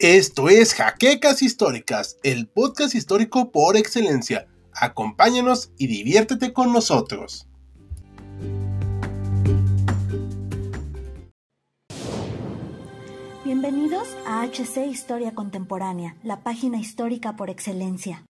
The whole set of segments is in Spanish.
Esto es Jaquecas Históricas, el podcast histórico por excelencia. Acompáñanos y diviértete con nosotros. Bienvenidos a HC Historia Contemporánea, la página histórica por excelencia.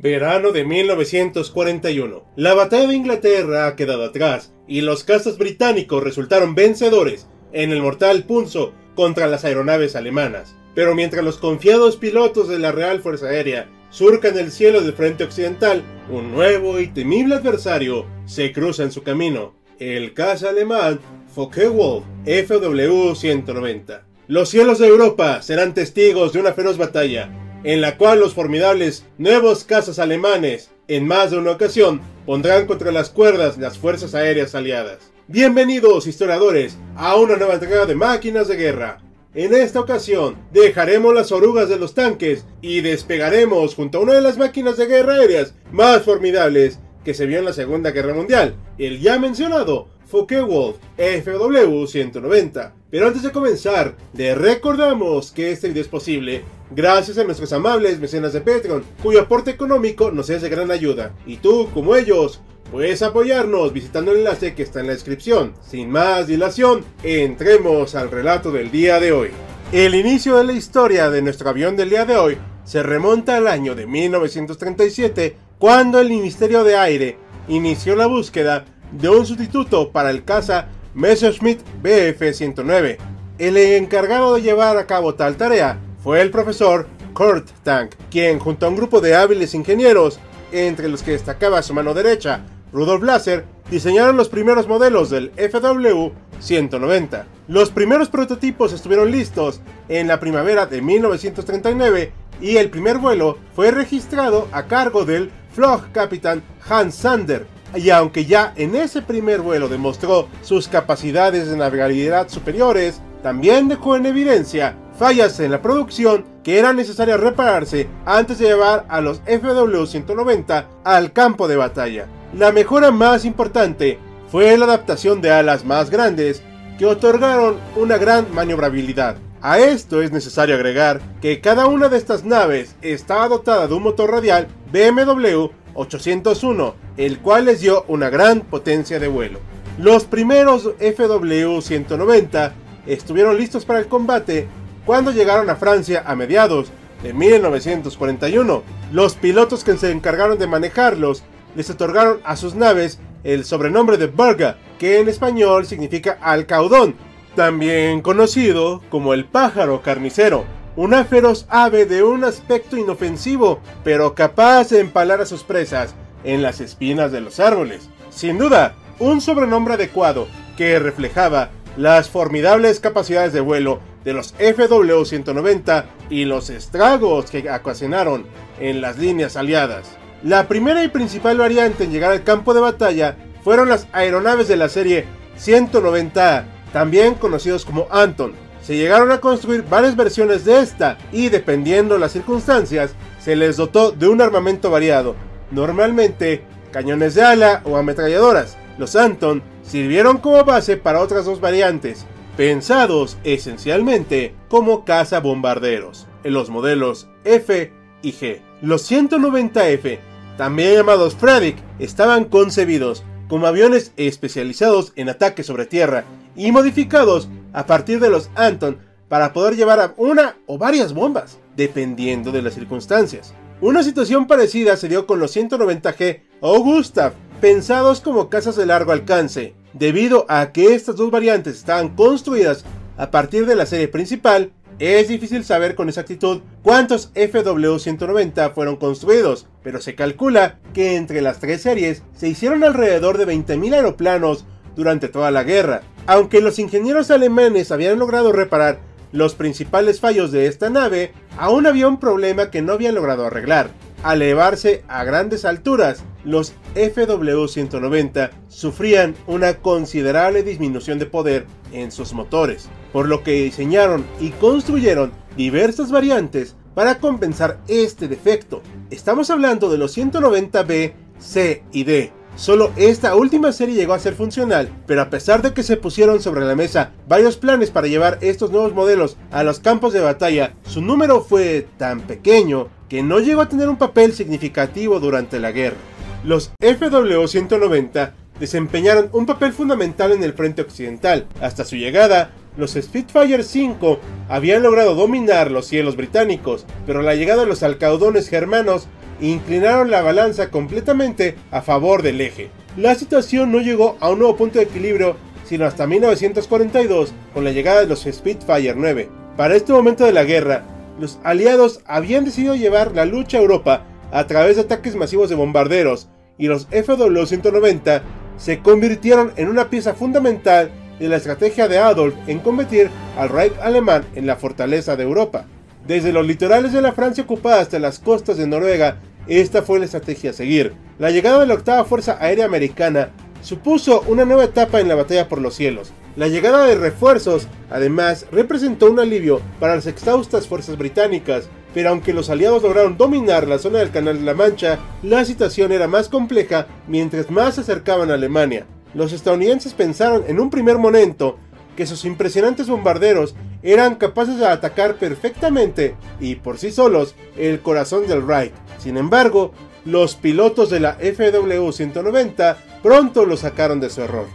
Verano de 1941. La batalla de Inglaterra ha quedado atrás y los cazas británicos resultaron vencedores en el mortal punzo contra las aeronaves alemanas. Pero mientras los confiados pilotos de la Real Fuerza Aérea surcan el cielo del frente occidental, un nuevo y temible adversario se cruza en su camino, el caza alemán Focke-Wulf FW-190. Los cielos de Europa serán testigos de una feroz batalla en la cual los formidables nuevos cazas alemanes, en más de una ocasión, pondrán contra las cuerdas las fuerzas aéreas aliadas. Bienvenidos, historiadores, a una nueva entrega de máquinas de guerra. En esta ocasión, dejaremos las orugas de los tanques y despegaremos junto a una de las máquinas de guerra aéreas más formidables que se vio en la Segunda Guerra Mundial, el ya mencionado Focke-Wulf FW-190. Pero antes de comenzar, les recordamos que este video es posible gracias a nuestros amables mecenas de Patreon, cuyo aporte económico nos es de gran ayuda. Y tú, como ellos, puedes apoyarnos visitando el enlace que está en la descripción. Sin más dilación, entremos al relato del día de hoy. El inicio de la historia de nuestro avión del día de hoy se remonta al año de 1937, cuando el Ministerio de Aire inició la búsqueda de un sustituto para el caza Messerschmitt Bf-109. El encargado de llevar a cabo tal tarea fue el profesor Kurt Tank, quien junto a un grupo de hábiles ingenieros, entre los que destacaba su mano derecha, Rudolf Lasser, diseñaron los primeros modelos del FW-190. Los primeros prototipos estuvieron listos en la primavera de 1939 y el primer vuelo fue registrado a cargo del Flugkapitän Hans Sander. Y aunque ya en ese primer vuelo demostró sus capacidades de navegabilidad superiores, también dejó en evidencia fallas en la producción que eran necesarias repararse antes de llevar a los FW-190 al campo de batalla. La mejora más importante fue la adaptación de alas más grandes que otorgaron una gran maniobrabilidad. A esto es necesario agregar que cada una de estas naves estaba dotada de un motor radial BMW 801, el cual les dio una gran potencia de vuelo. Los primeros FW-190 estuvieron listos para el combate cuando llegaron a Francia a mediados de 1941. Los pilotos que se encargaron de manejarlos les otorgaron a sus naves el sobrenombre de Burga, que en español significa alcaudón, también conocido como el pájaro carnicero, una feroz ave de un aspecto inofensivo, pero capaz de empalar a sus presas en las espinas de los árboles. Sin duda, un sobrenombre adecuado que reflejaba las formidables capacidades de vuelo de los FW-190 y los estragos que ocasionaron en las líneas aliadas. La primera y principal variante en llegar al campo de batalla fueron las aeronaves de la serie 190A, también conocidos como Anton. Se llegaron a construir varias versiones de esta y dependiendo las circunstancias, se les dotó de un armamento variado, normalmente cañones de ala o ametralladoras. Los Anton sirvieron como base para otras dos variantes, pensados esencialmente como cazabombarderos, en los modelos F y G. Los 190F, también llamados Frederick, estaban concebidos como aviones especializados en ataque sobre tierra y modificados a partir de los Anton para poder llevar una o varias bombas, dependiendo de las circunstancias. Una situación parecida se dio con los 190G o Gustav, pensados como cazas de largo alcance, Debido a que estas dos variantes estaban construidas a partir de la serie principal, es difícil saber con exactitud cuántos FW-190 fueron construidos, pero se calcula que entre las tres series se hicieron alrededor de 20.000 aeroplanos durante toda la guerra. Aunque los ingenieros alemanes habían logrado reparar los principales fallos de esta nave, aún había un problema que no habían logrado arreglar. Al elevarse a grandes alturas, los FW-190 sufrían una considerable disminución de poder en sus motores, por lo que diseñaron y construyeron diversas variantes para compensar este defecto. Estamos hablando de los 190B, C y D. Solo esta última serie llegó a ser funcional, pero a pesar de que se pusieron sobre la mesa varios planes para llevar estos nuevos modelos a los campos de batalla, su número fue tan pequeño que no llegó a tener un papel significativo durante la guerra. Los FW-190 desempeñaron un papel fundamental en el frente occidental. Hasta su llegada, los Spitfire 5 habían logrado dominar los cielos británicos, pero la llegada de los alcaudones germanos inclinaron la balanza completamente a favor del eje. La situación no llegó a un nuevo punto de equilibrio sino hasta 1942 con la llegada de los Spitfire 9. Para este momento de la guerra, los aliados habían decidido llevar la lucha a Europa a través de ataques masivos de bombarderos y los FW-190 se convirtieron en una pieza fundamental de la estrategia de Adolf en combatir al Reich alemán en la fortaleza de Europa. Desde los litorales de la Francia ocupada hasta las costas de Noruega, esta fue la estrategia a seguir. La llegada de la octava Fuerza Aérea Americana supuso una nueva etapa en la batalla por los cielos. La llegada de refuerzos, además, representó un alivio para las exhaustas fuerzas británicas, pero aunque los aliados lograron dominar la zona del Canal de la Mancha, la situación era más compleja mientras más se acercaban a Alemania. Los estadounidenses pensaron en un primer momento que sus impresionantes bombarderos eran capaces de atacar perfectamente y por sí solos el corazón del Reich. Sin embargo, los pilotos de la FW-190 pronto lo sacaron de su error.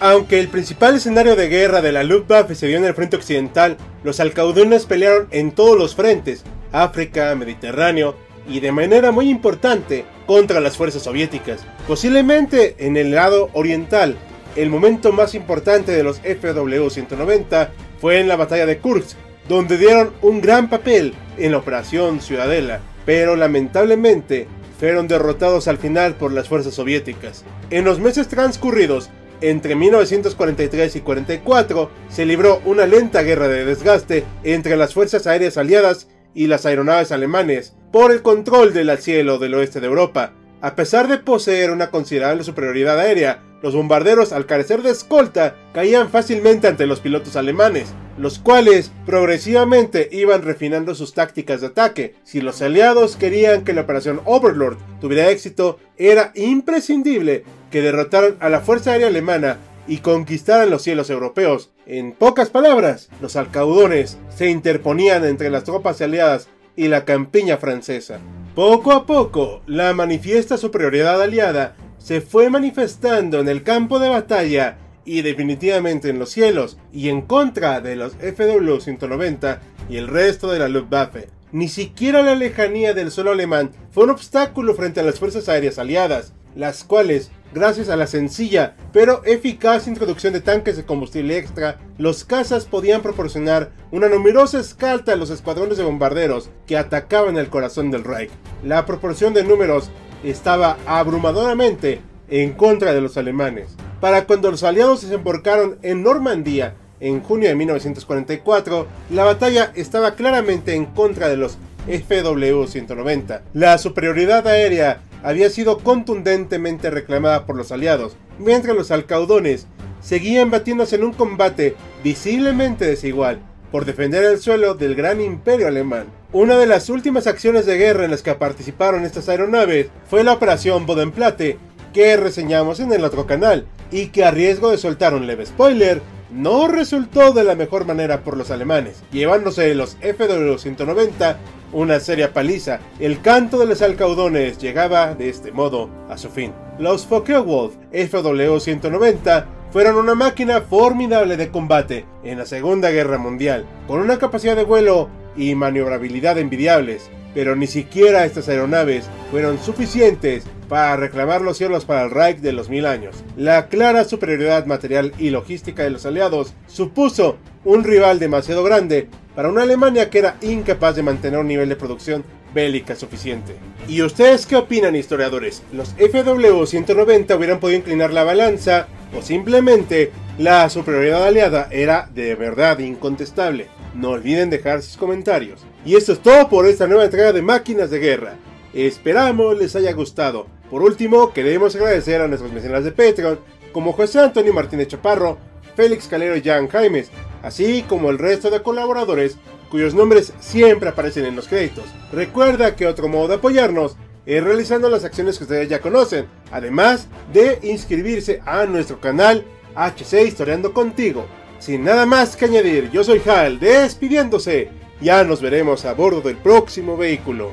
Aunque el principal escenario de guerra de la Luftwaffe se dio en el frente occidental, los alcaudones pelearon en todos los frentes, África, Mediterráneo y de manera muy importante contra las fuerzas soviéticas. Posiblemente en el lado oriental, el momento más importante de los FW-190 fue en la batalla de Kursk, donde dieron un gran papel en la Operación Ciudadela, pero lamentablemente fueron derrotados al final por las fuerzas soviéticas. En los meses transcurridos, entre 1943 y 44, se libró una lenta guerra de desgaste entre las fuerzas aéreas aliadas y las aeronaves alemanes por el control del cielo del oeste de Europa. A pesar de poseer una considerable superioridad aérea, los bombarderos, al carecer de escolta, caían fácilmente ante los pilotos alemanes, los cuales progresivamente iban refinando sus tácticas de ataque. Si los aliados querían que la operación Overlord tuviera éxito, era imprescindible que derrotaran a la Fuerza Aérea Alemana y conquistaran los cielos europeos. En pocas palabras, los alcaudones se interponían entre las tropas aliadas y la campiña francesa. Poco a poco, la manifiesta superioridad aliada se fue manifestando en el campo de batalla y definitivamente en los cielos y en contra de los FW-190 y el resto de la Luftwaffe. Ni siquiera la lejanía del suelo alemán fue un obstáculo frente a las fuerzas aéreas aliadas, las cuales, gracias a la sencilla pero eficaz introducción de tanques de combustible extra, los cazas podían proporcionar una numerosa escolta a los escuadrones de bombarderos que atacaban el corazón del Reich. La proporción de números estaba abrumadoramente en contra de los alemanes. Para cuando los aliados se desembarcaron en Normandía en junio de 1944, la batalla estaba claramente en contra de los FW-190. La superioridad aérea había sido contundentemente reclamada por los aliados, mientras los alcaudones seguían batiéndose en un combate visiblemente desigual por defender el suelo del gran imperio alemán. Una de las últimas acciones de guerra en las que participaron estas aeronaves fue la Operación Bodenplatte, que reseñamos en el otro canal, y que a riesgo de soltar un leve spoiler, no resultó de la mejor manera por los alemanes, llevándose los FW-190 una seria paliza. El canto de los alcaudones llegaba de este modo a su fin. Los Focke-Wulf FW-190 fueron una máquina formidable de combate en la Segunda Guerra Mundial, con una capacidad de vuelo y maniobrabilidad envidiables, pero ni siquiera estas aeronaves fueron suficientes para reclamar los cielos para el Reich de los mil años. La clara superioridad material y logística de los aliados supuso un rival demasiado grande para una Alemania que era incapaz de mantener un nivel de producción bélica suficiente. ¿Y ustedes qué opinan, historiadores? ¿Los FW-190 hubieran podido inclinar la balanza o simplemente la superioridad aliada era de verdad incontestable? No olviden dejar sus comentarios. Y esto es todo por esta nueva entrega de Máquinas de Guerra. Esperamos les haya gustado. Por último, queremos agradecer a nuestros mecenas de Patreon, como José Antonio Martínez Chaparro, Félix Calero y Jan Jaimes, así como el resto de colaboradores cuyos nombres siempre aparecen en los créditos. Recuerda que otro modo de apoyarnos es realizando las acciones que ustedes ya conocen, además de inscribirse a nuestro canal HC Historiando Contigo. Sin nada más que añadir, yo soy Hal, despidiéndose. Ya nos veremos a bordo del próximo vehículo.